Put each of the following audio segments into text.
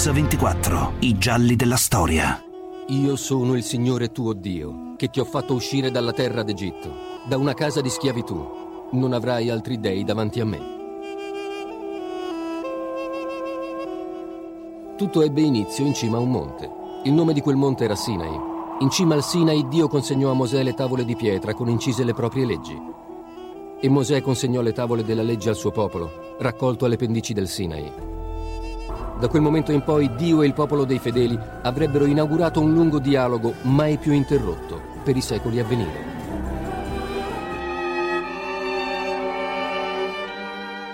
Mix24, i gialli della storia. Io sono il Signore tuo Dio, che ti ho fatto uscire dalla terra d'Egitto, da una casa di schiavitù. Non avrai altri dei davanti a me. Tutto ebbe inizio in cima a un monte. Il nome di quel monte era Sinai. In cima al Sinai Dio consegnò a Mosè le tavole di pietra con incise le proprie leggi. E Mosè consegnò le tavole della legge al suo popolo, raccolto alle pendici del Sinai. Da quel momento in poi Dio e il popolo dei fedeli avrebbero inaugurato un lungo dialogo mai più interrotto per i secoli a venire.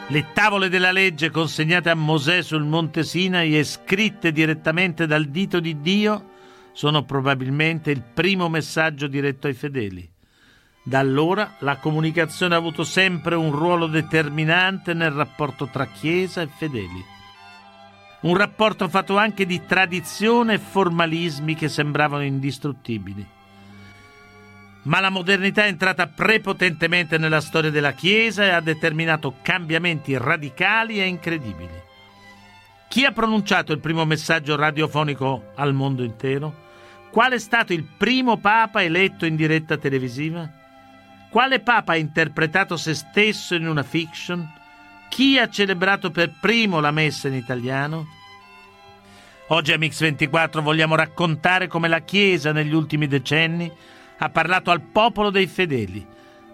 Le tavole della legge consegnate a Mosè sul monte Sinai e scritte direttamente dal dito di Dio sono probabilmente il primo messaggio diretto ai fedeli. Da allora la comunicazione ha avuto sempre un ruolo determinante nel rapporto tra Chiesa e fedeli. Un rapporto fatto anche di tradizione e formalismi che sembravano indistruttibili. Ma la modernità è entrata prepotentemente nella storia della Chiesa e ha determinato cambiamenti radicali e incredibili. Chi ha pronunciato il primo messaggio radiofonico al mondo intero? Qual è stato il primo Papa eletto in diretta televisiva? Quale Papa ha interpretato se stesso in una fiction? Chi ha celebrato per primo la messa in italiano? Oggi a Mix24 vogliamo raccontare come la Chiesa negli ultimi decenni ha parlato al popolo dei fedeli.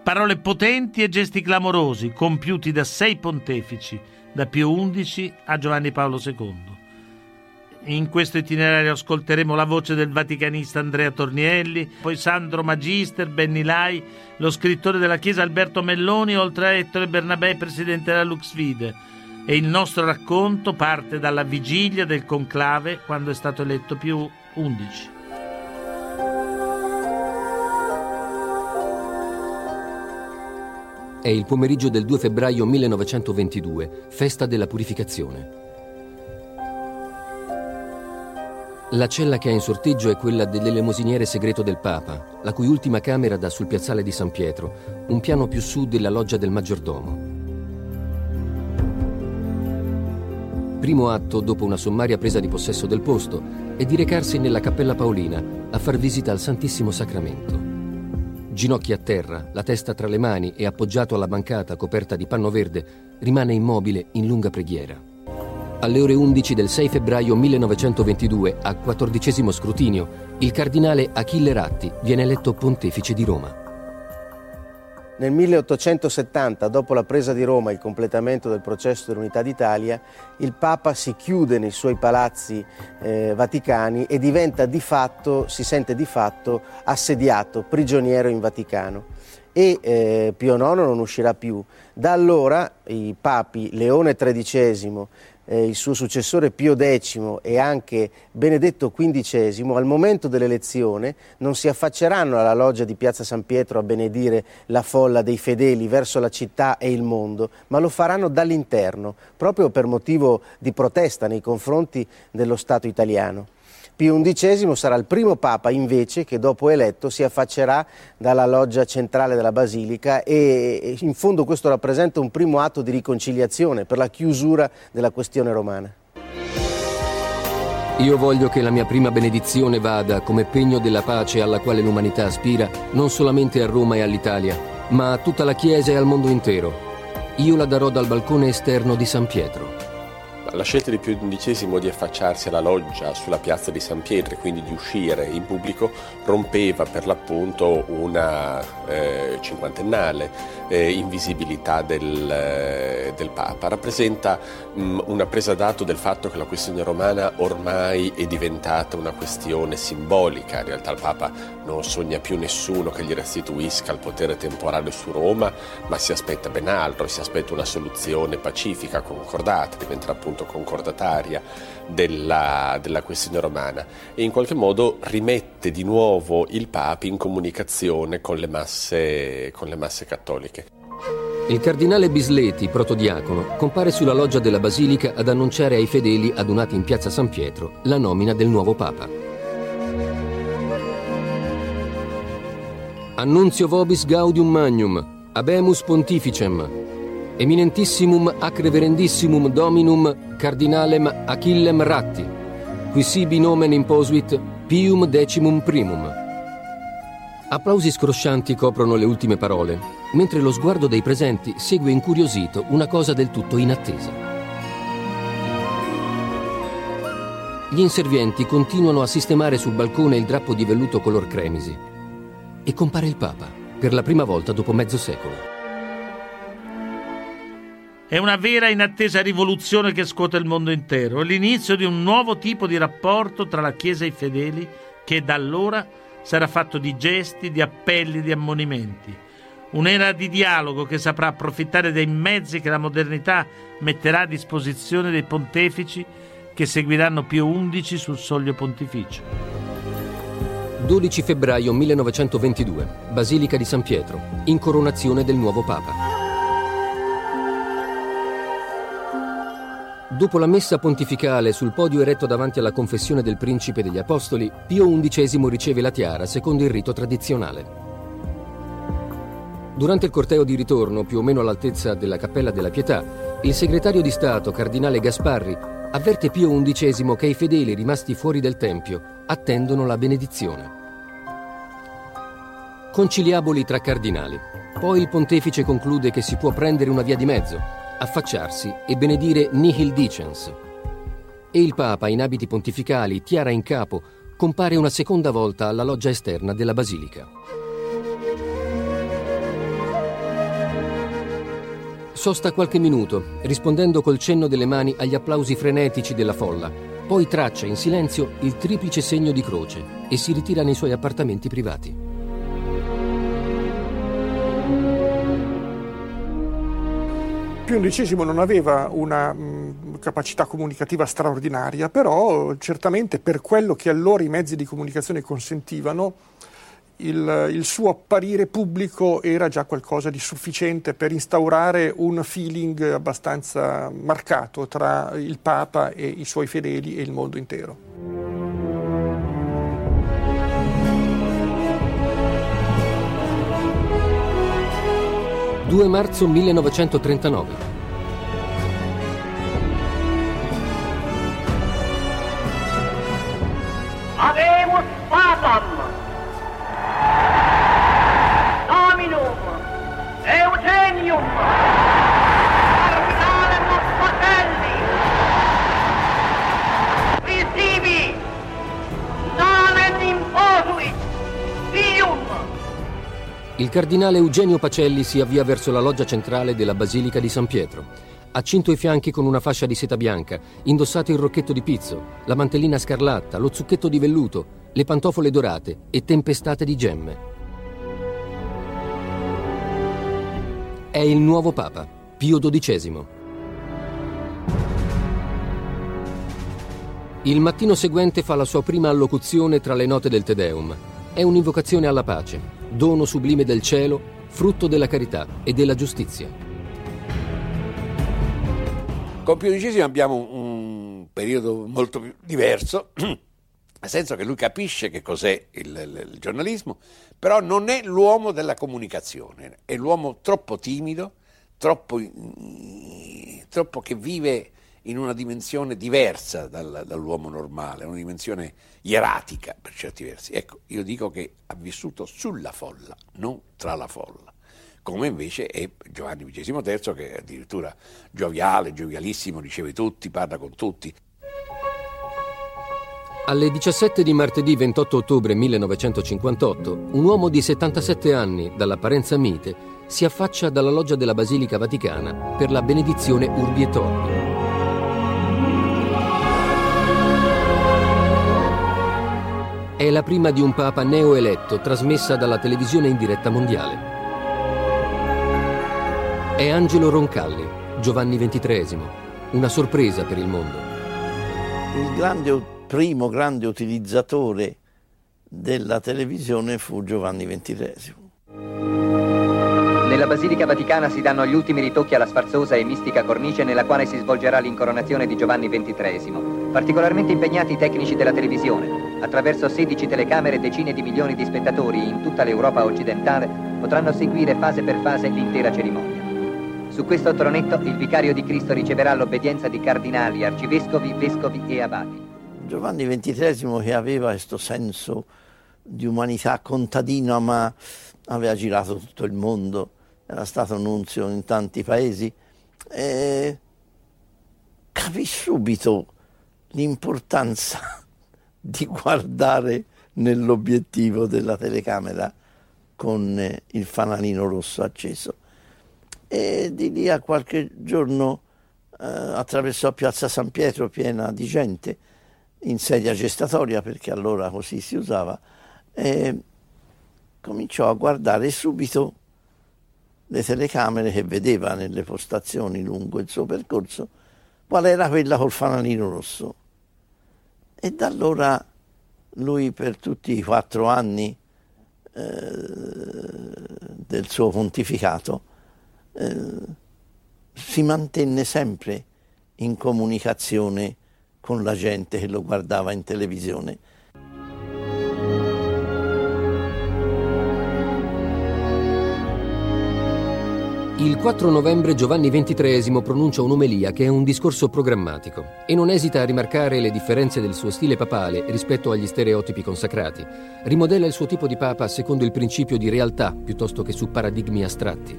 Parole potenti e gesti clamorosi compiuti da sei pontefici, da Pio XI a Giovanni Paolo II. In questo itinerario ascolteremo la voce del vaticanista Andrea Tornielli, poi Sandro Magister, Benny Lai, lo scrittore della Chiesa Alberto Melloni, oltre a Ettore Bernabé, presidente della Luxvide. E il nostro racconto parte dalla vigilia del conclave quando è stato eletto Pio XI. È il pomeriggio del 2 febbraio 1922, festa della purificazione. La cella che ha in sorteggio è quella dell'elemosiniere segreto del Papa, la cui ultima camera dà sul piazzale di San Pietro, un piano più su della loggia del maggiordomo. Primo atto, dopo una sommaria presa di possesso del posto, è di recarsi nella Cappella Paolina a far visita al Santissimo Sacramento. Ginocchia a terra, la testa tra le mani e appoggiato alla bancata coperta di panno verde, rimane immobile in lunga preghiera. Alle ore 11 del 6 febbraio 1922, al quattordicesimo scrutinio, il cardinale Achille Ratti viene eletto pontefice di Roma. Nel 1870, dopo la presa di Roma e il completamento del processo dell'unità d'Italia, il Papa si chiude nei suoi palazzi eh, vaticani e diventa di fatto, si sente di fatto assediato, prigioniero in Vaticano. E eh, Pio IX non uscirà più. Da allora i papi Leone XIII eh, il suo successore Pio X e anche Benedetto XV, al momento dell'elezione non si affacceranno alla loggia di Piazza San Pietro a benedire la folla dei fedeli verso la città e il mondo, ma lo faranno dall'interno, proprio per motivo di protesta nei confronti dello Stato italiano. Pio XI sarà il primo Papa invece che dopo eletto si affaccerà dalla loggia centrale della Basilica e in fondo questo rappresenta un primo atto di riconciliazione per la chiusura della questione romana. Io voglio che la mia prima benedizione vada come pegno della pace alla quale l'umanità aspira, non solamente a Roma e all'Italia, ma a tutta la Chiesa e al mondo intero. Io la darò dal balcone esterno di San Pietro. La scelta di Pio XI di affacciarsi alla loggia sulla piazza di San Pietro e quindi di uscire in pubblico rompeva per l'appunto una eh, cinquantennale eh, invisibilità del, eh, del, Papa. Rappresenta mh, una presa d'atto del fatto che la questione romana ormai è diventata una questione simbolica. In realtà il Papa non sogna più nessuno che gli restituisca il potere temporale su Roma, ma si aspetta ben altro, si aspetta una soluzione pacifica, concordata, diventerà appunto appunto concordataria della, della questione romana e in qualche modo rimette di nuovo il Papa in comunicazione con le masse, con le masse cattoliche. Il cardinale Bisleti, protodiacono, compare sulla loggia della Basilica ad annunciare ai fedeli adunati in piazza San Pietro la nomina del nuovo Papa. Annunzio vobis gaudium magnum, abemus pontificem, eminentissimum ac reverendissimum dominum cardinalem Achillem Ratti, qui sibi nomen imposuit pium decimum primum. Applausi scroscianti coprono le ultime parole, mentre lo sguardo dei presenti segue incuriosito una cosa del tutto inattesa. Gli inservienti continuano a sistemare sul balcone il drappo di velluto color cremisi e compare il Papa, per la prima volta dopo mezzo secolo. È una vera e inattesa rivoluzione che scuote il mondo intero, è l'inizio di un nuovo tipo di rapporto tra la Chiesa e i fedeli che da allora sarà fatto di gesti, di appelli, di ammonimenti. Un'era di dialogo che saprà approfittare dei mezzi che la modernità metterà a disposizione dei pontefici che seguiranno Pio XI sul soglio pontificio. 12 febbraio 1922, Basilica di San Pietro, incoronazione del nuovo Papa. Dopo la messa pontificale sul podio eretto davanti alla confessione del principe degli apostoli, Pio XI riceve la tiara secondo il rito tradizionale. Durante il corteo di ritorno, più o meno all'altezza della Cappella della Pietà, il segretario di Stato, cardinale Gasparri, avverte Pio XI che i fedeli rimasti fuori del Tempio attendono la benedizione. Conciliaboli tra cardinali. Poi il pontefice conclude che si può prendere una via di mezzo, affacciarsi e benedire nihil dicens. E il Papa, in abiti pontificali, tiara in capo, compare una seconda volta alla loggia esterna della basilica. Sosta qualche minuto, rispondendo col cenno delle mani agli applausi frenetici della folla, poi traccia in silenzio il triplice segno di croce e si ritira nei suoi appartamenti privati. Pio XI non aveva una mh, capacità comunicativa straordinaria, però certamente per quello che allora i mezzi di comunicazione consentivano, il, il, suo apparire pubblico era già qualcosa di sufficiente per instaurare un feeling abbastanza marcato tra il Papa e i suoi fedeli e il mondo intero. 2 marzo 1939. Avemus papam Dominum. Eugenium il cardinale Eugenio Pacelli si avvia verso la loggia centrale della Basilica di San Pietro. Accinto i fianchi con una fascia di seta bianca, indossato il rocchetto di pizzo, la mantellina scarlatta, lo zucchetto di velluto, le pantofole dorate e tempestate di gemme. È il nuovo Papa, Pio XII. Il mattino seguente fa la sua prima allocuzione tra le note del Te Deum. È un'invocazione alla pace, dono sublime del cielo, frutto della carità e della giustizia. Con Pio XI abbiamo un periodo molto diverso, nel senso che lui capisce che cos'è il, il, giornalismo, però non è l'uomo della comunicazione, è l'uomo troppo timido, troppo, troppo che vive in una dimensione diversa dal, dall'uomo normale, una dimensione ieratica per certi versi. Ecco, io dico che ha vissuto sulla folla, non tra la folla, come invece è Giovanni XXIII che è addirittura gioviale, giovialissimo, riceve tutti, parla con tutti. Alle 17 di martedì 28 ottobre 1958, un uomo di 77 anni, dall'apparenza mite, si affaccia dalla loggia della Basilica Vaticana per la benedizione Urbi et Orbi. È la prima di un papa neoeletto trasmessa dalla televisione in diretta mondiale. È Angelo Roncalli, Giovanni XXIII, una sorpresa per il mondo. Il grande, primo grande utilizzatore della televisione fu Giovanni XXIII. Nella Basilica Vaticana si danno gli ultimi ritocchi alla sfarzosa e mistica cornice nella quale si svolgerà l'incoronazione di Giovanni XXIII. Particolarmente impegnati i tecnici della televisione. Attraverso 16 telecamere decine di milioni di spettatori in tutta l'Europa occidentale potranno seguire fase per fase l'intera cerimonia. Su questo tronetto il vicario di Cristo riceverà l'obbedienza di cardinali, arcivescovi, vescovi e abati. Giovanni XXIII che aveva questo senso di umanità contadina ma aveva girato tutto il mondo, era stato nunzio in tanti paesi, e capì subito l'importanza di guardare nell'obiettivo della telecamera con eh, il fanalino rosso acceso. E di lì a qualche giorno eh, attraversò Piazza San Pietro piena di gente in sedia gestatoria, perché allora così si usava, e cominciò a guardare subito le telecamere che vedeva nelle postazioni lungo il suo percorso, qual era quella col fanalino rosso. E da allora lui per tutti i quattro anni eh, del suo pontificato eh, si mantenne sempre in comunicazione con la gente che lo guardava in televisione. Il 4 novembre Giovanni XXIII pronuncia un'omelia che è un discorso programmatico e non esita a rimarcare le differenze del suo stile papale rispetto agli stereotipi consacrati. Rimodella il suo tipo di papa secondo il principio di realtà piuttosto che su paradigmi astratti.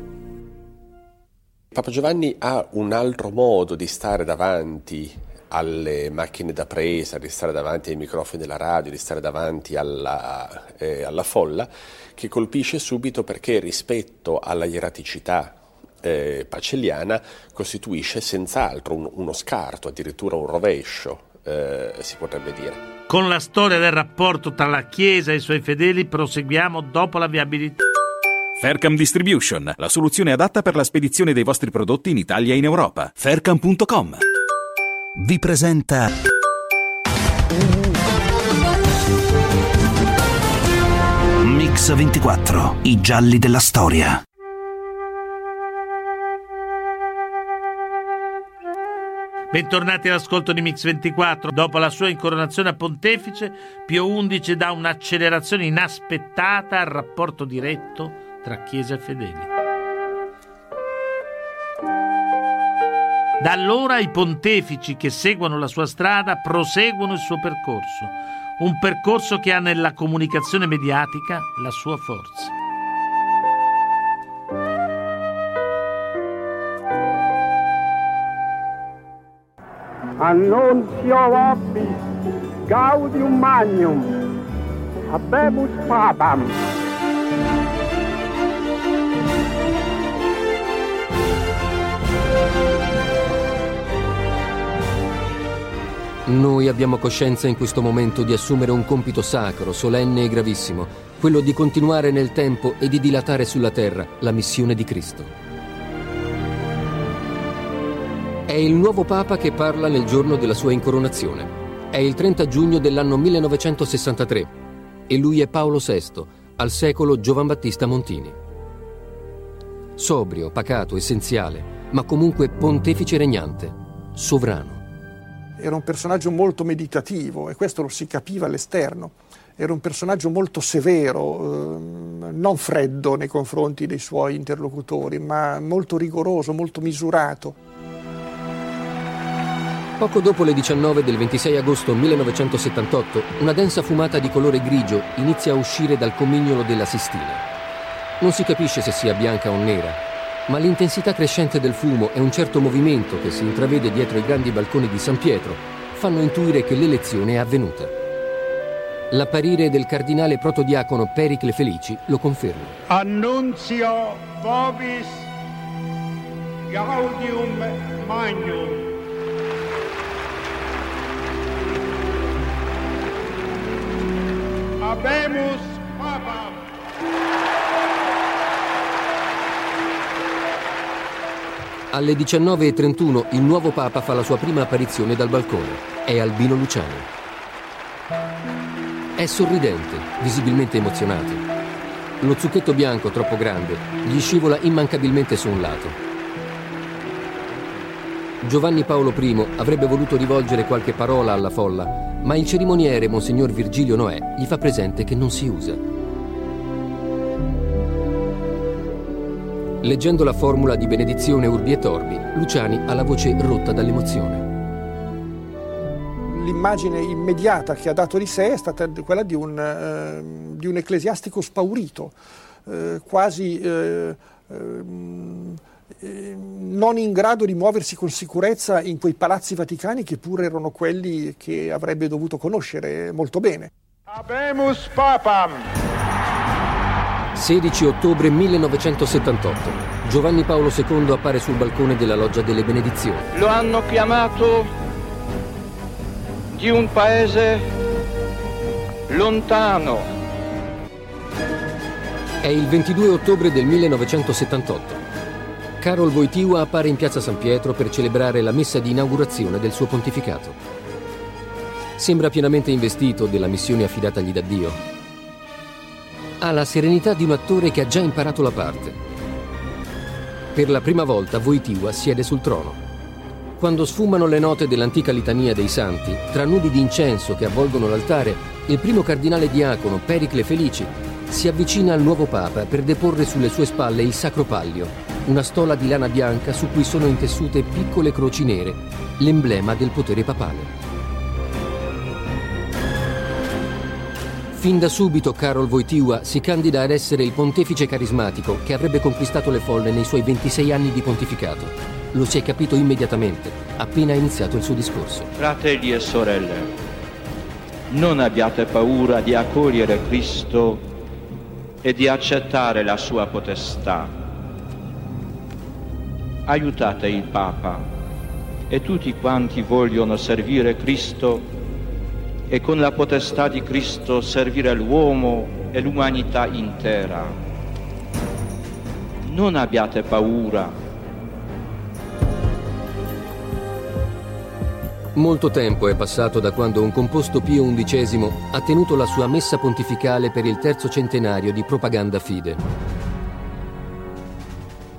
Papa Giovanni ha un altro modo di stare davanti alle macchine da presa, di stare davanti ai microfoni della radio, di stare davanti alla, eh, alla folla, che colpisce subito perché rispetto alla ieraticità eh, pacelliana costituisce senz'altro un, uno scarto, addirittura un rovescio, eh, si potrebbe dire. Con la storia del rapporto tra la Chiesa e i suoi fedeli proseguiamo dopo la viabilità. Faircam Distribution, la soluzione adatta per la spedizione dei vostri prodotti in Italia e in Europa. Faircam.com Vi presenta Mix 24, i gialli della storia. Bentornati all'ascolto di Mix 24. Dopo la sua incoronazione a pontefice, Pio XI dà un'accelerazione inaspettata al rapporto diretto tra Chiesa e fedeli. Da allora i pontefici che seguono la sua strada proseguono il suo percorso, un percorso che ha nella comunicazione mediatica la sua forza. Annunzio vobis, gaudium magnum, habemus papam. Noi abbiamo coscienza in questo momento di assumere un compito sacro, solenne e gravissimo, quello di continuare nel tempo e di dilatare sulla terra la missione di Cristo. È il nuovo Papa che parla nel giorno della sua incoronazione. È il 30 giugno dell'anno 1963 e lui è Paolo VI, al secolo Giovan Battista Montini. Sobrio, pacato, essenziale, ma comunque pontefice regnante, sovrano. Era un personaggio molto meditativo e questo lo si capiva all'esterno. Era un personaggio molto severo, ehm, non freddo nei confronti dei suoi interlocutori, ma molto rigoroso, molto misurato. Poco dopo le 19 del 26 agosto 1978, una densa fumata di colore grigio inizia a uscire dal comignolo della Sistina. Non si capisce se sia bianca o nera, ma l'intensità crescente del fumo e un certo movimento che si intravede dietro i grandi balconi di San Pietro fanno intuire che l'elezione è avvenuta. L'apparire del cardinale protodiacono Pericle Felici lo conferma. Annunzio vobis, gaudium magnum. Habemus papam. Alle 19.31 il nuovo Papa fa la sua prima apparizione dal balcone. È Albino Luciani. È sorridente, visibilmente emozionato. Lo zucchetto bianco, troppo grande, gli scivola immancabilmente su un lato. Giovanni Paolo I avrebbe voluto rivolgere qualche parola alla folla, ma il cerimoniere, Monsignor Virgilio Noè, gli fa presente che non si usa. Leggendo la formula di benedizione Urbi et Orbi, Luciani ha la voce rotta dall'emozione. l'immagine immediata che ha dato di sé è stata quella di un, eh, di un ecclesiastico spaurito, eh, quasi eh, ehm, eh, non in grado di muoversi con sicurezza in quei palazzi vaticani che pure erano quelli che avrebbe dovuto conoscere molto bene. Habemus Papam! 16 ottobre 1978. Giovanni Paolo II appare sul balcone della loggia delle benedizioni. Lo hanno chiamato di un paese lontano. È il 22 ottobre del 1978. Karol Wojtyła appare in piazza San Pietro per celebrare la messa di inaugurazione del suo pontificato. Sembra pienamente investito della missione affidatagli da Dio. Ha la serenità di un attore che ha già imparato la parte. Per la prima volta Wojtyła siede sul trono. Quando sfumano le note dell'antica litania dei santi, tra nudi di incenso che avvolgono l'altare, il primo cardinale diacono Pericle Felici si avvicina al nuovo papa per deporre sulle sue spalle il sacro paglio, una stola di lana bianca su cui sono intessute piccole croci nere, l'emblema del potere papale. Fin da subito Karol Wojtyła si candida ad essere il pontefice carismatico che avrebbe conquistato le folle nei suoi 26 anni di pontificato. Lo si è capito immediatamente, appena iniziato il suo discorso. Fratelli e sorelle, non abbiate paura di accogliere Cristo e di accettare la sua potestà. Aiutate il Papa e tutti quanti vogliono servire Cristo e con la potestà di Cristo servire l'uomo e l'umanità intera. Non abbiate paura. Molto tempo è passato da quando un composto Pio XI ha tenuto la sua messa pontificale per il terzo centenario di propaganda fide.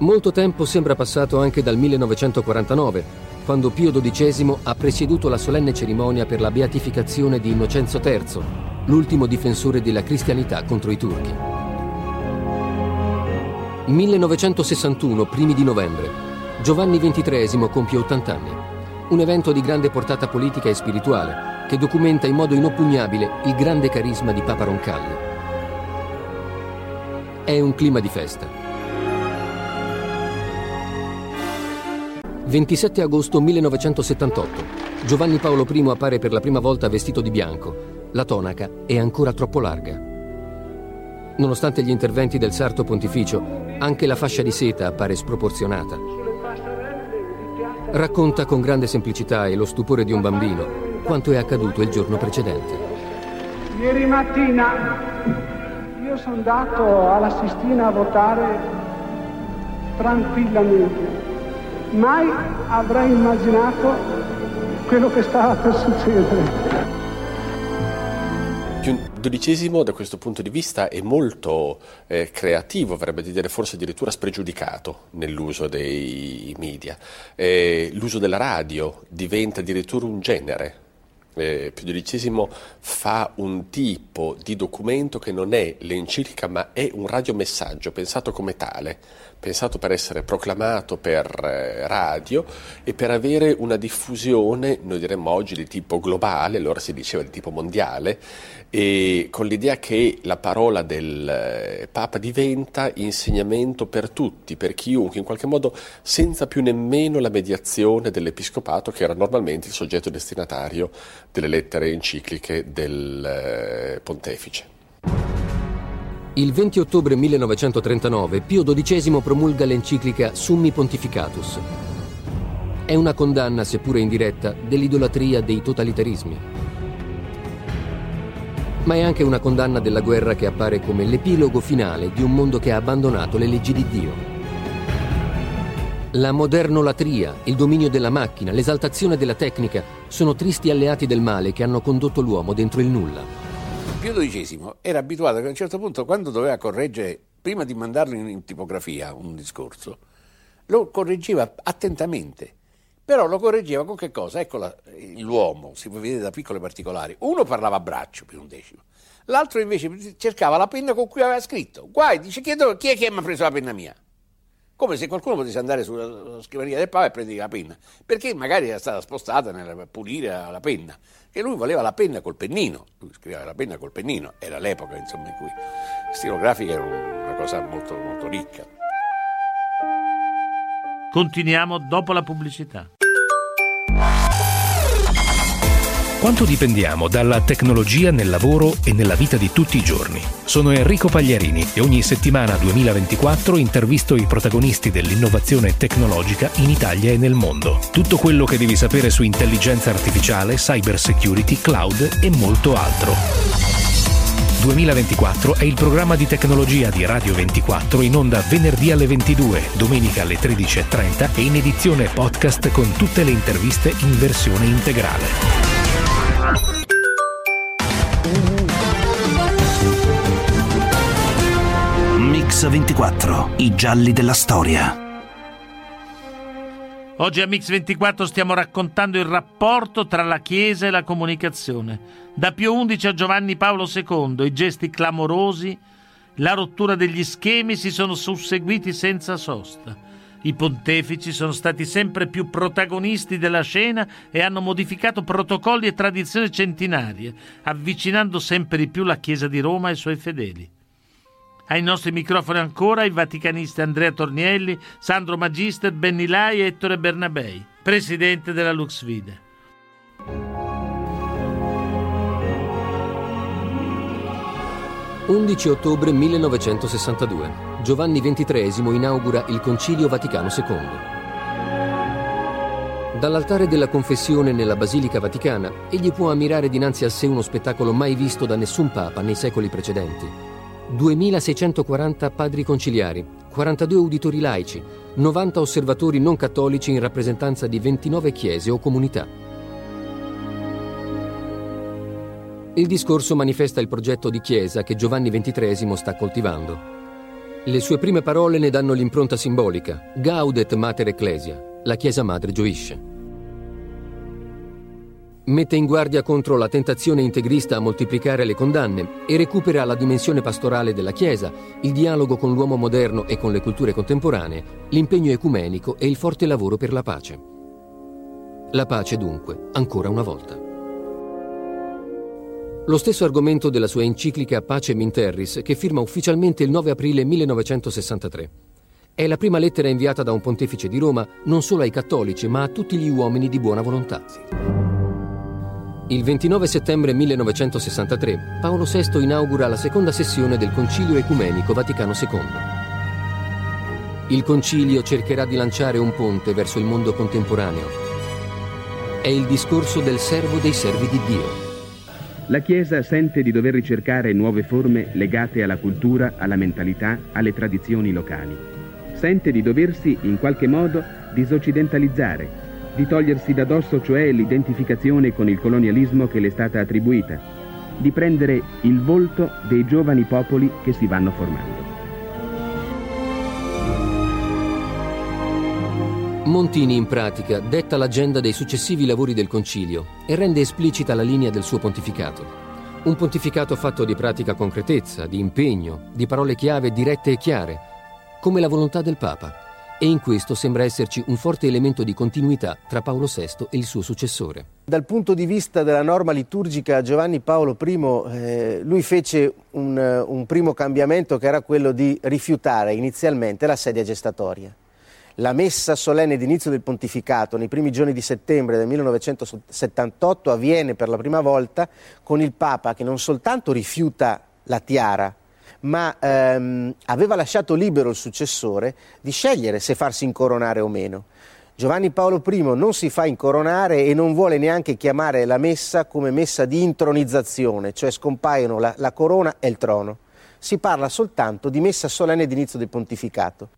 Molto tempo sembra passato anche dal 1949, quando Pio XII ha presieduto la solenne cerimonia per la beatificazione di Innocenzo III, l'ultimo difensore della cristianità contro i turchi. 1961, primi di novembre. Giovanni XXIII compie 80 anni. Un evento di grande portata politica e spirituale che documenta in modo inoppugnabile il grande carisma di Papa Roncalli. È un clima di festa. 27 agosto 1978. Giovanni Paolo I appare per la prima volta vestito di bianco. La tonaca è ancora troppo larga. Nonostante gli interventi del sarto pontificio, anche la fascia di seta appare sproporzionata. Racconta con grande semplicità e lo stupore di un bambino quanto è accaduto il giorno precedente. Ieri mattina io sono andato alla Sistina a votare tranquillamente. Mai avrei immaginato quello che stava per succedere. XII da questo punto di vista è molto eh, creativo, verrebbe di dire forse addirittura spregiudicato nell'uso dei media. Eh, l'uso della radio diventa addirittura un genere. Eh, Pio fa un tipo di documento che non è l'enciclica ma è un radiomessaggio pensato come tale, pensato per essere proclamato per eh, radio e per avere una diffusione, noi diremmo oggi di tipo globale, allora si diceva di tipo mondiale, e con l'idea che la parola del eh, Papa diventa insegnamento per tutti, per chiunque, in qualche modo senza più nemmeno la mediazione dell'Episcopato che era normalmente il soggetto destinatario delle lettere encicliche del eh, pontefice. Il 20 ottobre 1939 Pio XII promulga l'enciclica Summi Pontificatus. È una condanna, seppure indiretta, dell'idolatria dei totalitarismi ma è anche una condanna della guerra che appare come l'epilogo finale di un mondo che ha abbandonato le leggi di Dio. La modernolatria, il dominio della macchina, l'esaltazione della tecnica sono tristi alleati del male che hanno condotto l'uomo dentro il nulla. Pio XII era abituato che a un certo punto, quando doveva correggere, prima di mandarlo in tipografia un discorso, lo correggeva attentamente. Però lo correggeva con che cosa? Ecco la, l'uomo, si può vedere da piccole particolari. Uno parlava a braccio, più un decimo. L'altro invece cercava la penna con cui aveva scritto. Guai, dice, chiedo, chi è che mi ha preso la penna mia? come se qualcuno potesse andare sulla scrivania del Papa e prendere la penna, perché magari era stata spostata nel pulire la penna, e lui voleva la penna col pennino, lui scriveva la penna col pennino, era l'epoca insomma, in cui stilografica era una cosa molto, molto ricca. Continuiamo dopo la pubblicità. Quanto dipendiamo dalla tecnologia nel lavoro e nella vita di tutti i giorni? Sono Enrico Pagliarini e ogni settimana 2024 intervisto i protagonisti dell'innovazione tecnologica in Italia e nel mondo. Tutto quello che devi sapere su intelligenza artificiale, cyber security, cloud e molto altro. 2024 è il programma di tecnologia di Radio 24 in onda venerdì alle 22, domenica alle 13.30 e in edizione podcast con tutte le interviste in versione integrale. Mix 24, i gialli della storia. Oggi a Mix 24 stiamo raccontando il rapporto tra la Chiesa e la comunicazione. Da Pio XI a Giovanni Paolo II, i gesti clamorosi, la rottura degli schemi si sono susseguiti senza sosta. I pontefici sono stati sempre più protagonisti della scena e hanno modificato protocolli e tradizioni centenarie, avvicinando sempre di più la Chiesa di Roma ai suoi fedeli. Ai nostri microfoni ancora i vaticanisti Andrea Tornielli, Sandro Magister, Benny Lai e Ettore Bernabei, presidente della Luxvide. «11 ottobre 1962. Giovanni XXIII inaugura il Concilio Vaticano II. Dall'altare della confessione nella Basilica Vaticana, egli può ammirare dinanzi a sé uno spettacolo mai visto da nessun papa nei secoli precedenti. 2640 padri conciliari, 42 uditori laici, 90 osservatori non cattolici in rappresentanza di 29 chiese o comunità. Il discorso manifesta il progetto di chiesa che Giovanni XXIII sta coltivando. Le sue prime parole ne danno l'impronta simbolica. Gaudet Mater Ecclesia, la Chiesa Madre gioisce. Mette in guardia contro la tentazione integrista a moltiplicare le condanne e recupera la dimensione pastorale della Chiesa, il dialogo con l'uomo moderno e con le culture contemporanee, l'impegno ecumenico e il forte lavoro per la pace. La pace dunque, ancora una volta. Lo stesso argomento della sua enciclica Pace Minterris che firma ufficialmente il 9 aprile 1963. È la prima lettera inviata da un pontefice di Roma non solo ai cattolici ma a tutti gli uomini di buona volontà. Il 29 settembre 1963 Paolo VI inaugura la seconda sessione del Concilio Ecumenico Vaticano II. Il concilio cercherà di lanciare un ponte verso il mondo contemporaneo. È il discorso del servo dei servi di Dio. La Chiesa sente di dover ricercare nuove forme legate alla cultura, alla mentalità, alle tradizioni locali. Sente di doversi, in qualche modo, disoccidentalizzare, di togliersi da dosso cioè l'identificazione con il colonialismo che le è stata attribuita, di prendere il volto dei giovani popoli che si vanno formando. Montini in pratica detta l'agenda dei successivi lavori del Concilio e rende esplicita la linea del suo pontificato. Un pontificato fatto di pratica concretezza, di impegno, di parole chiave dirette e chiare, come la volontà del Papa. E in questo sembra esserci un forte elemento di continuità tra Paolo VI e il suo successore. Dal punto di vista della norma liturgica, Giovanni Paolo I, eh, lui fece un, un primo cambiamento che era quello di rifiutare inizialmente la sedia gestatoria. La messa solenne d'inizio del pontificato nei primi giorni di settembre del 1978 avviene per la prima volta con il Papa che non soltanto rifiuta la tiara, ma ehm, aveva lasciato libero il successore di scegliere se farsi incoronare o meno. Giovanni Paolo I non si fa incoronare e non vuole neanche chiamare la messa come messa di intronizzazione, cioè scompaiono la, la corona e il trono. Si parla soltanto di messa solenne d'inizio del pontificato.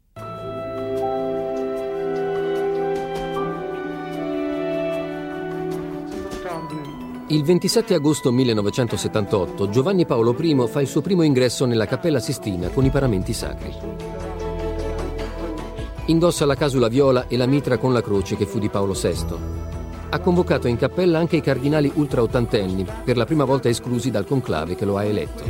Il 27 agosto 1978 Giovanni Paolo I fa il suo primo ingresso nella Cappella Sistina con i paramenti sacri. Indossa la casula viola e la mitra con la croce che fu di Paolo VI. Ha convocato in cappella anche i cardinali ultraottantenni, per la prima volta esclusi dal conclave che lo ha eletto.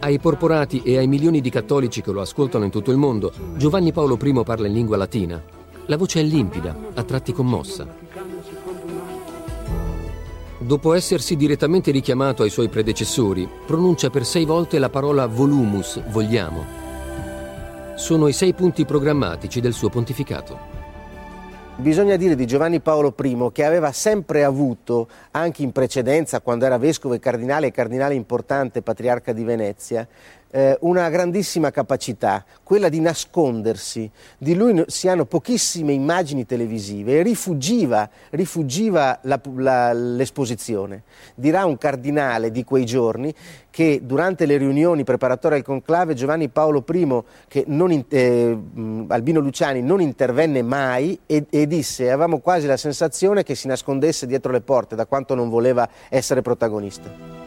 Ai porporati e ai milioni di cattolici che lo ascoltano in tutto il mondo, Giovanni Paolo I parla in lingua latina. La voce è limpida, a tratti commossa. Dopo essersi direttamente richiamato ai suoi predecessori, pronuncia per sei volte la parola volumus, vogliamo. Sono i sei punti programmatici del suo pontificato. Bisogna dire di Giovanni Paolo I che aveva sempre avuto, anche in precedenza, quando era vescovo e cardinale e cardinale importante, patriarca di Venezia, eh, una grandissima capacità, quella di nascondersi. Di lui si hanno pochissime immagini televisive e rifuggiva, rifuggiva la, la, l'esposizione. Dirà un cardinale di quei giorni che durante le riunioni preparatorie al conclave Giovanni Paolo I, che non, eh, Albino Luciani, non intervenne mai e, e disse avevamo quasi la sensazione che si nascondesse dietro le porte da quanto non voleva essere protagonista.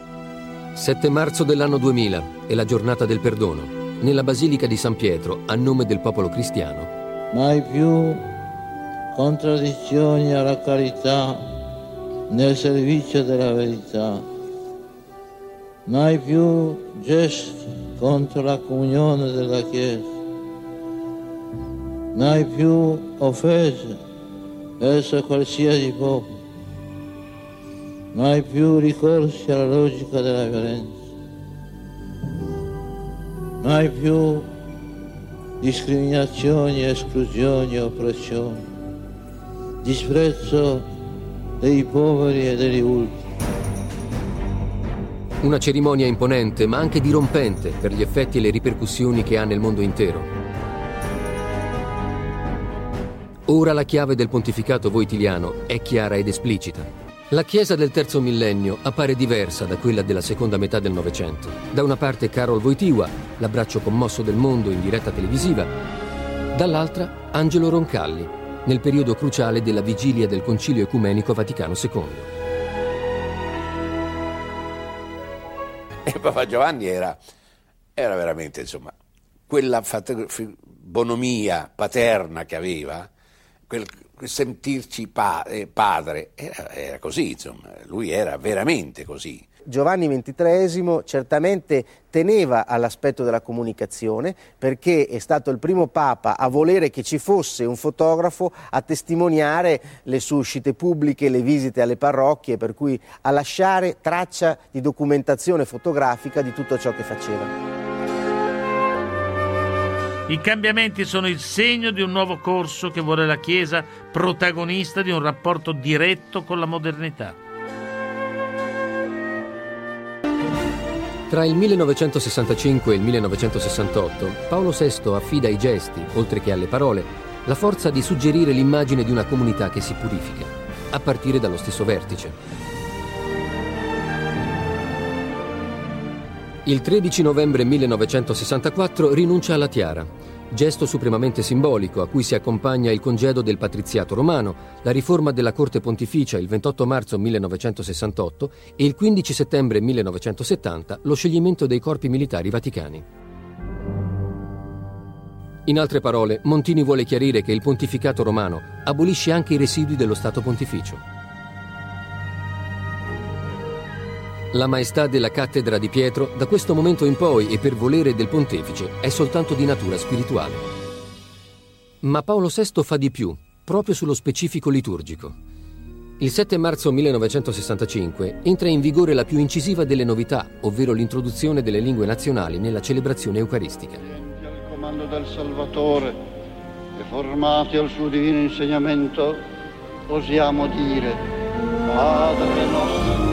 7 marzo dell'anno 2000 è la giornata del perdono, nella Basilica di San Pietro, a nome del popolo cristiano. Mai più contraddizioni alla carità nel servizio della verità. Mai più gesti contro la comunione della Chiesa. Mai più offese verso qualsiasi popolo mai più ricorsi alla logica della violenza, mai più discriminazioni, esclusioni oppressioni, disprezzo dei poveri e degli ultimi. Una cerimonia imponente ma anche dirompente per gli effetti e le ripercussioni che ha nel mondo intero. Ora la chiave del pontificato voitiliano è chiara ed esplicita. La Chiesa del terzo millennio appare diversa da quella della seconda metà del Novecento. Da una parte Karol Wojtyła, l'abbraccio commosso del mondo in diretta televisiva, dall'altra Angelo Roncalli, nel periodo cruciale della vigilia del Concilio Ecumenico Vaticano II. E Papa Giovanni era, era veramente, insomma, quella bonomia paterna che aveva, quel, sentirci pa- eh, padre, era, era così, insomma, lui era veramente così. Giovanni XXIII certamente teneva all'aspetto della comunicazione perché è stato il primo Papa a volere che ci fosse un fotografo a testimoniare le sue uscite pubbliche, le visite alle parrocchie, per cui a lasciare traccia di documentazione fotografica di tutto ciò che faceva. I cambiamenti sono il segno di un nuovo corso che vuole la Chiesa protagonista di un rapporto diretto con la modernità. Tra il 1965 e il 1968 Paolo VI affida ai gesti, oltre che alle parole, la forza di suggerire l'immagine di una comunità che si purifica, a partire dallo stesso vertice. Il 13 novembre 1964 rinuncia alla tiara, gesto supremamente simbolico a cui si accompagna il congedo del patriziato romano, la riforma della Corte Pontificia il 28 marzo 1968 e il 15 settembre 1970 lo scioglimento dei corpi militari vaticani. In altre parole, Montini vuole chiarire che il pontificato romano abolisce anche i residui dello Stato pontificio. La maestà della cattedra di Pietro da questo momento in poi e per volere del pontefice è soltanto di natura spirituale. Ma Paolo VI fa di più, proprio sullo specifico liturgico. Il 7 marzo 1965 entra in vigore la più incisiva delle novità, ovvero l'introduzione delle lingue nazionali nella celebrazione eucaristica. Al comando del Salvatore e formati al suo divino insegnamento, osiamo dire, Padre nostro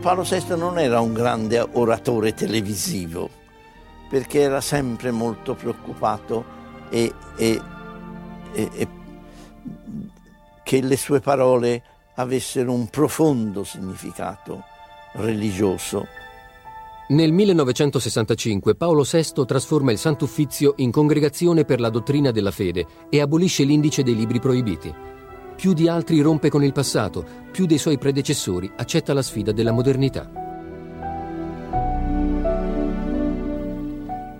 Paolo VI non era un grande oratore televisivo, perché era sempre molto preoccupato e, e, e, che le sue parole avessero un profondo significato religioso. Nel 1965 Paolo VI trasforma il Sant'Uffizio in congregazione per la dottrina della fede e abolisce l'indice dei libri proibiti più di altri rompe con il passato, più dei suoi predecessori accetta la sfida della modernità.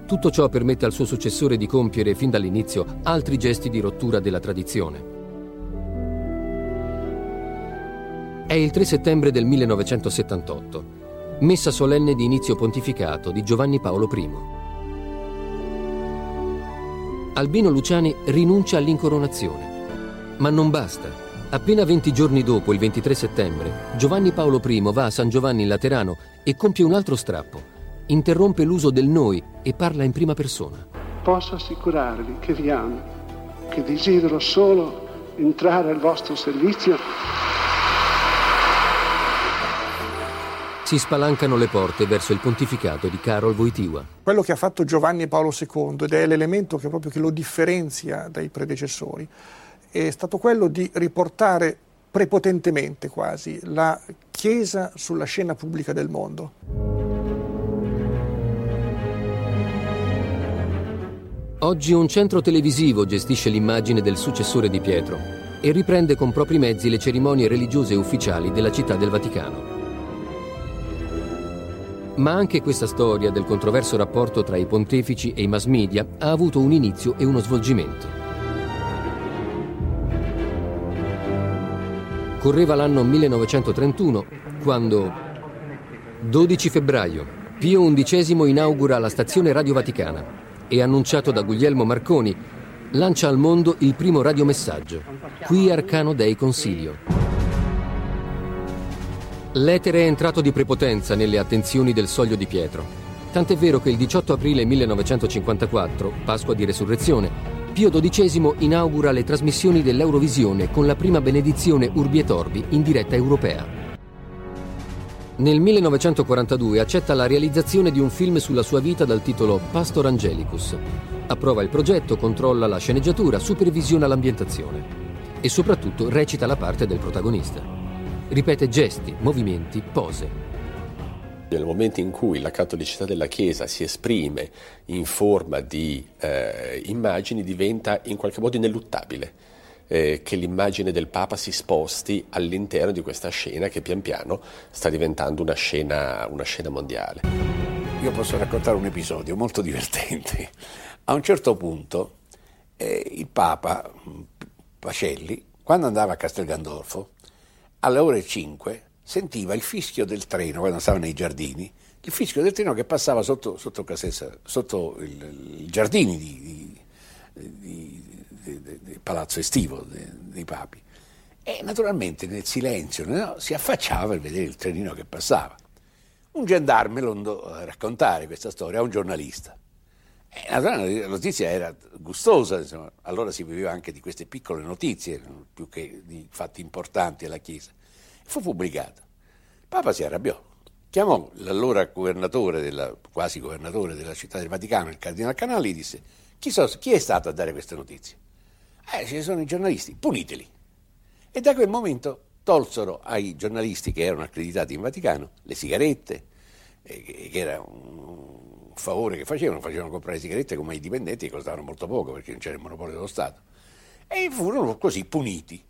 Tutto ciò permette al suo successore di compiere fin dall'inizio altri gesti di rottura della tradizione. È il 3 settembre del 1978. Messa solenne di inizio pontificato di Giovanni Paolo I. Albino Luciani rinuncia all'incoronazione. Ma non basta. Appena 20 giorni dopo, il 23 settembre, Giovanni Paolo I va a San Giovanni in Laterano e compie un altro strappo. Interrompe l'uso del noi e parla in prima persona. Posso assicurarvi che vi amo, che desidero solo entrare al vostro servizio. Si spalancano le porte verso il pontificato di Karol Wojtyła. Quello che ha fatto Giovanni Paolo II ed è l'elemento che proprio che lo differenzia dai predecessori è stato quello di riportare prepotentemente quasi la Chiesa sulla scena pubblica del mondo. Oggi un centro televisivo gestisce l'immagine del successore di Pietro e riprende con propri mezzi le cerimonie religiose ufficiali della città del Vaticano. Ma anche questa storia del controverso rapporto tra i pontefici e i mass media ha avuto un inizio e uno svolgimento. Correva l'anno 1931 quando, 12 febbraio, Pio XI inaugura la stazione Radio Vaticana e, annunciato da Guglielmo Marconi, lancia al mondo il primo radiomessaggio, Qui Arcano Dei Consiglio. L'etere è entrato di prepotenza nelle attenzioni del soglio di Pietro, tant'è vero che il 18 aprile 1954, Pasqua di Resurrezione, Pio XII inaugura le trasmissioni dell'Eurovisione con la prima benedizione Urbi et Orbi in diretta europea. Nel 1942 accetta la realizzazione di un film sulla sua vita dal titolo Pastor Angelicus. Approva il progetto, controlla la sceneggiatura, supervisiona l'ambientazione e soprattutto recita la parte del protagonista. Ripete gesti, movimenti, pose, nel momento in cui la cattolicità della Chiesa si esprime in forma di eh, immagini diventa in qualche modo ineluttabile eh, che l'immagine del Papa si sposti all'interno di questa scena che pian piano sta diventando una scena, una scena mondiale. Io posso raccontare un episodio molto divertente. A un certo punto eh, il Papa Pacelli, quando andava a Castel Gandolfo, alle ore 5 sentiva il fischio del treno quando stava nei giardini, il fischio del treno che passava sotto, sotto, Casessa, sotto il, il giardini di, di, di, del palazzo estivo dei papi. E naturalmente nel silenzio no, si affacciava per vedere il trenino che passava. Un gendarme lo andò raccontare questa storia a un giornalista. E naturalmente la notizia era gustosa, insomma. allora si viveva anche di queste piccole notizie, più che di fatti importanti alla Chiesa fu pubblicata. Il Papa si arrabbiò, chiamò l'allora governatore, della, quasi governatore della città del Vaticano, il Cardinale Canali, e disse chi, so, chi è stato a dare queste notizie? Eh, ci sono i giornalisti, puniteli. E da quel momento tolsero ai giornalisti che erano accreditati in Vaticano le sigarette, eh, che era un favore che facevano, facevano comprare sigarette come ai dipendenti che costavano molto poco perché non c'era il monopolio dello Stato. E furono così puniti.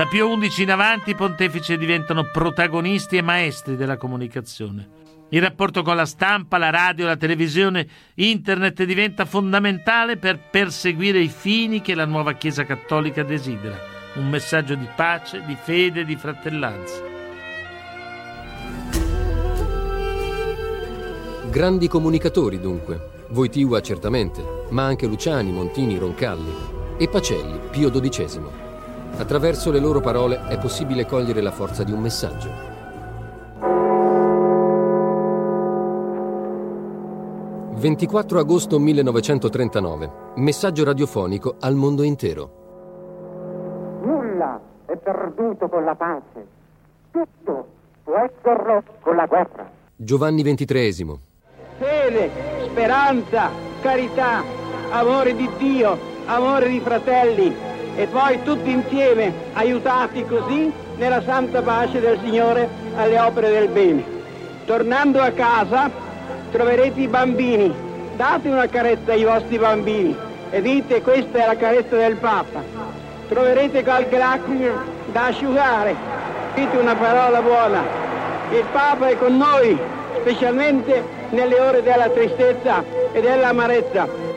Da Pio XI in avanti i pontefici diventano protagonisti e maestri della comunicazione. Il rapporto con la stampa, la radio, la televisione, internet diventa fondamentale per perseguire i fini che la nuova Chiesa cattolica desidera, un messaggio di pace, di fede, di fratellanza. Grandi comunicatori dunque, Voitiva certamente, ma anche Luciani, Montini, Roncalli e Pacelli, Pio XII. Attraverso le loro parole è possibile cogliere la forza di un messaggio. «24 agosto 1939. Messaggio radiofonico al mondo intero. Nulla è perduto con la pace. Tutto può esserlo con la guerra. Giovanni XXIII. Fede, speranza, carità, amore di Dio, amore di fratelli, e poi tutti insieme, aiutati così, nella santa pace del Signore alle opere del bene. Tornando a casa troverete i bambini, date una carezza ai vostri bambini e dite questa è la carezza del Papa. Troverete qualche lacrima da asciugare, dite una parola buona. Il Papa è con noi, specialmente nelle ore della tristezza e dell'amarezza.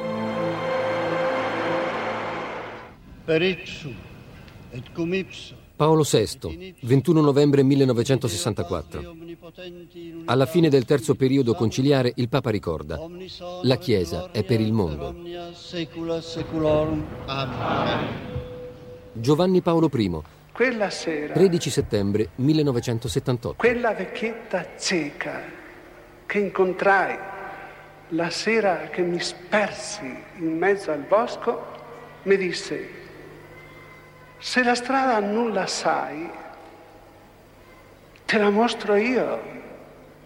Paolo VI, 21 novembre 1964. Alla fine del terzo periodo conciliare il Papa ricorda, la Chiesa è per il mondo. Giovanni Paolo I, Quella sera, 13 settembre 1978. quella vecchietta cieca che incontrai la sera che mi spersi in mezzo al bosco, mi disse, se la strada non la sai, te la mostro io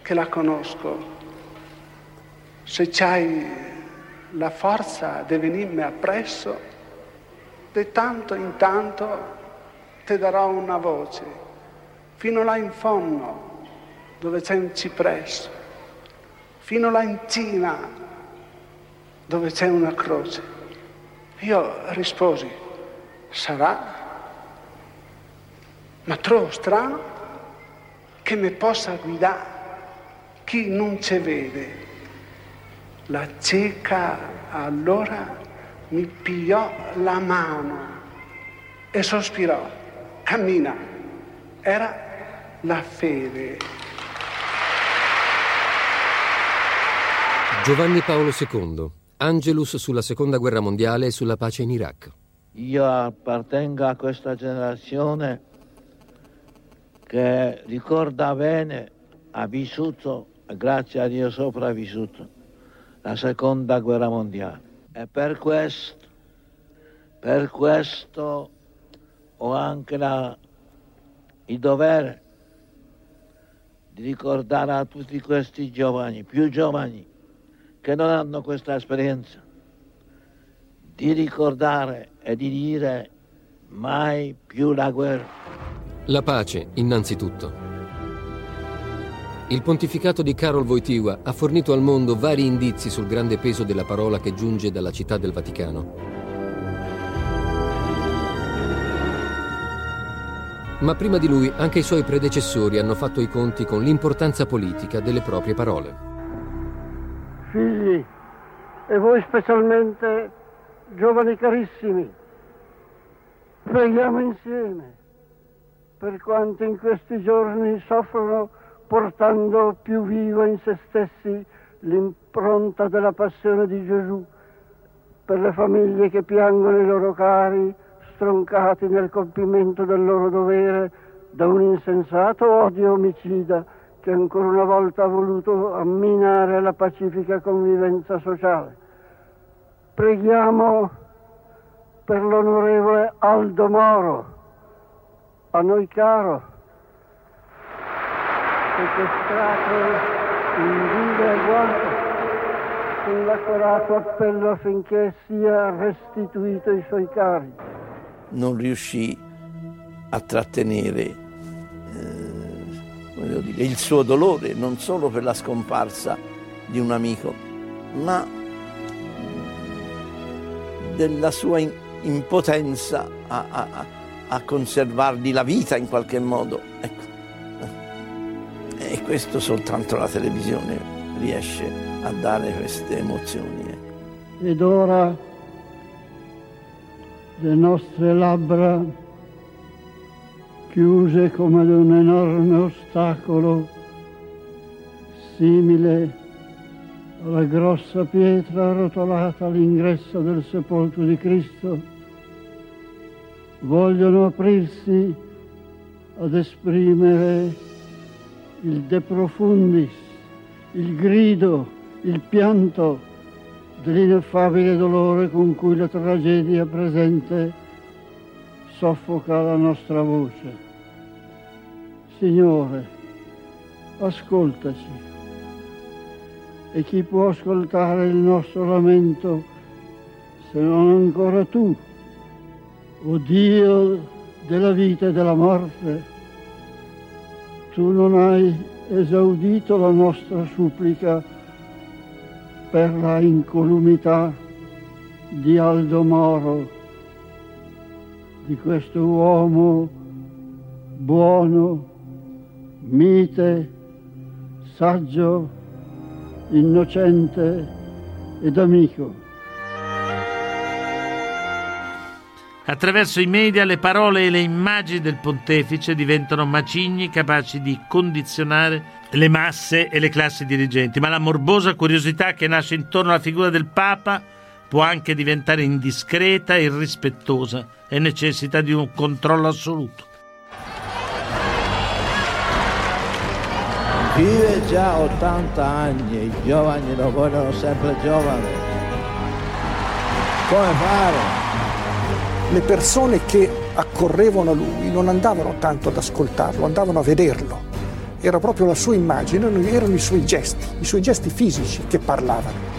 che la conosco. Se c'hai la forza di venirmi appresso, di tanto in tanto ti darò una voce, fino là in fondo, dove c'è un cipresso, fino là in cima, dove c'è una croce. Io risposi, sarà, ma trovo strano che mi possa guidare chi non ci vede. La cieca allora mi pigliò la mano e sospirò, cammina. Era la fede. Giovanni Paolo II, Angelus sulla seconda guerra mondiale e sulla pace in Iraq. Io appartengo a questa generazione che ricorda bene, ha vissuto, grazie a Dio sopravvissuto, la seconda guerra mondiale. E per questo, per questo ho anche la, il dovere di ricordare a tutti questi giovani, più giovani, che non hanno questa esperienza, di ricordare e di dire mai più la guerra. La pace, innanzitutto. Il pontificato di Karol Wojtyła ha fornito al mondo vari indizi sul grande peso della parola che giunge dalla città del Vaticano. Ma prima di lui anche i suoi predecessori hanno fatto i conti con l'importanza politica delle proprie parole. Figli, e voi specialmente, giovani carissimi, preghiamo insieme per quanti in questi giorni soffrono portando più viva in se stessi l'impronta della passione di Gesù, per le famiglie che piangono i loro cari stroncati nel compimento del loro dovere da un insensato odio omicida che ancora una volta ha voluto amminare la pacifica convivenza sociale. Preghiamo per l'onorevole Aldo Moro, a noi caro, sequestrato in vile agguato, con l'accorato appello affinché sia restituito ai suoi cari. Non riuscì a trattenere eh, dire, il suo dolore, non solo per la scomparsa di un amico, ma della sua impotenza a- a- a conservargli la vita in qualche modo. Ecco. E questo soltanto la televisione riesce a dare queste emozioni. ecco. Ed ora le nostre labbra chiuse come ad un enorme ostacolo, simile alla grossa pietra arrotolata all'ingresso del sepolcro di Cristo, vogliono aprirsi ad esprimere il de profundis, il grido, il pianto dell'ineffabile dolore con cui la tragedia presente soffoca la nostra voce. Signore, ascoltaci. E chi può ascoltare il nostro lamento se non ancora tu, o Dio della vita e della morte? Tu non hai esaudito la nostra supplica per la incolumità di Aldo Moro, di questo uomo buono, mite, saggio, innocente ed amico. Attraverso i media le parole e le immagini del pontefice diventano macigni capaci di condizionare le masse e le classi dirigenti, ma la morbosa curiosità che nasce intorno alla figura del Papa può anche diventare indiscreta e irrispettosa e necessita di un controllo assoluto. Vive già 80 anni, i giovani lo vogliono sempre giovane. Come fare? Le persone che accorrevano a lui non andavano tanto ad ascoltarlo, andavano a vederlo. Era proprio la sua immagine, erano i suoi gesti, i suoi gesti fisici che parlavano.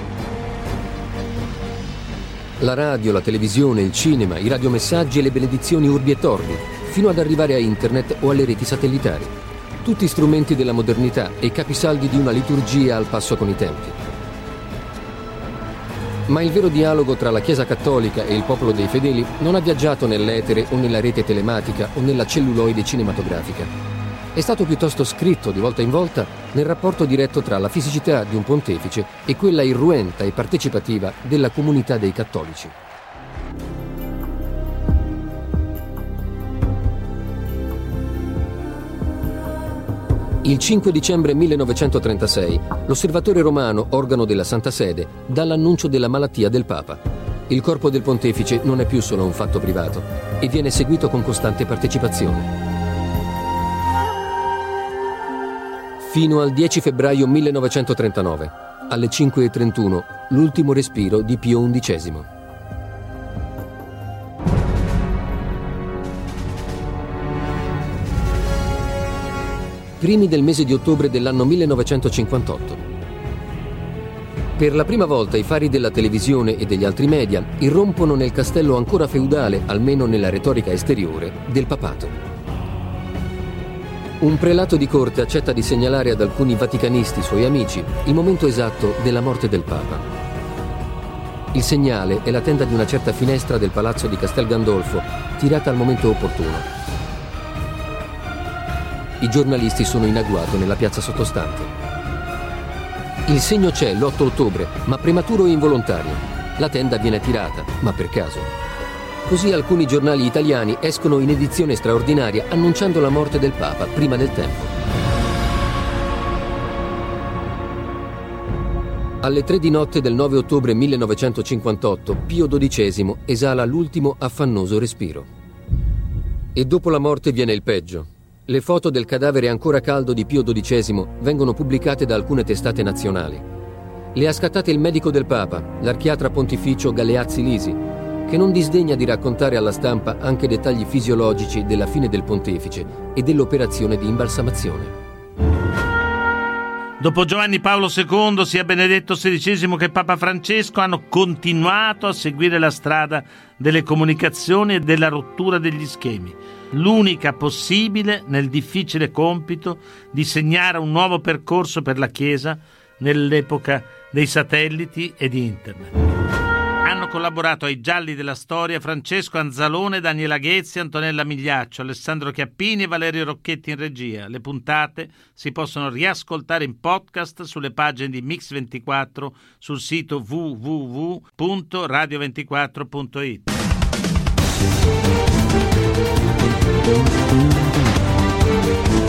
La radio, la televisione, il cinema, i radiomessaggi e le benedizioni urbi e torbi, fino ad arrivare a internet o alle reti satellitari. Tutti strumenti della modernità e capisaldi di una liturgia al passo con i tempi. Ma il vero dialogo tra la Chiesa cattolica e il popolo dei fedeli non ha viaggiato nell'etere o nella rete telematica o nella celluloide cinematografica. È stato piuttosto scritto di volta in volta nel rapporto diretto tra la fisicità di un pontefice e quella irruenta e partecipativa della comunità dei cattolici. Il 5 dicembre 1936 l'Osservatore Romano, organo della Santa Sede, dà l'annuncio della malattia del Papa. Il corpo del pontefice non è più solo un fatto privato e viene seguito con costante partecipazione. Fino al 10 febbraio 1939, alle 5.31, l'ultimo respiro di Pio XI. Primi del mese di ottobre dell'anno 1958. Per la prima volta i fari della televisione e degli altri media irrompono nel castello ancora feudale, almeno nella retorica esteriore, del papato. Un prelato di corte accetta di segnalare ad alcuni vaticanisti suoi amici il momento esatto della morte del Papa. Il segnale è la tenda di una certa finestra del palazzo di Castel Gandolfo, tirata al momento opportuno. I giornalisti sono in agguato nella piazza sottostante. Il segno c'è l'8 ottobre, ma prematuro e involontario. La tenda viene tirata, ma per caso. Così alcuni giornali italiani escono in edizione straordinaria annunciando la morte del Papa prima del tempo. Alle tre di notte del 9 ottobre 1958, Pio XII esala l'ultimo affannoso respiro. E dopo la morte viene il peggio. Le foto del cadavere ancora caldo di Pio XII vengono pubblicate da alcune testate nazionali. Le ha scattate il medico del Papa, l'archiatra pontificio Galeazzi Lisi, che non disdegna di raccontare alla stampa anche dettagli fisiologici della fine del pontefice e dell'operazione di imbalsamazione. Dopo Giovanni Paolo II, sia Benedetto XVI che Papa Francesco hanno continuato a seguire la strada delle comunicazioni e della rottura degli schemi l'unica possibile nel difficile compito di segnare un nuovo percorso per la Chiesa nell'epoca dei satelliti e di Internet. Hanno collaborato ai Gialli della Storia Francesco Anzalone, Daniela Ghezzi, Antonella Migliaccio, Alessandro Chiappini e Valerio Rocchetti in regia. Le puntate si possono riascoltare in podcast sulle pagine di Mix24 sul sito www.radio24.it. Thank you.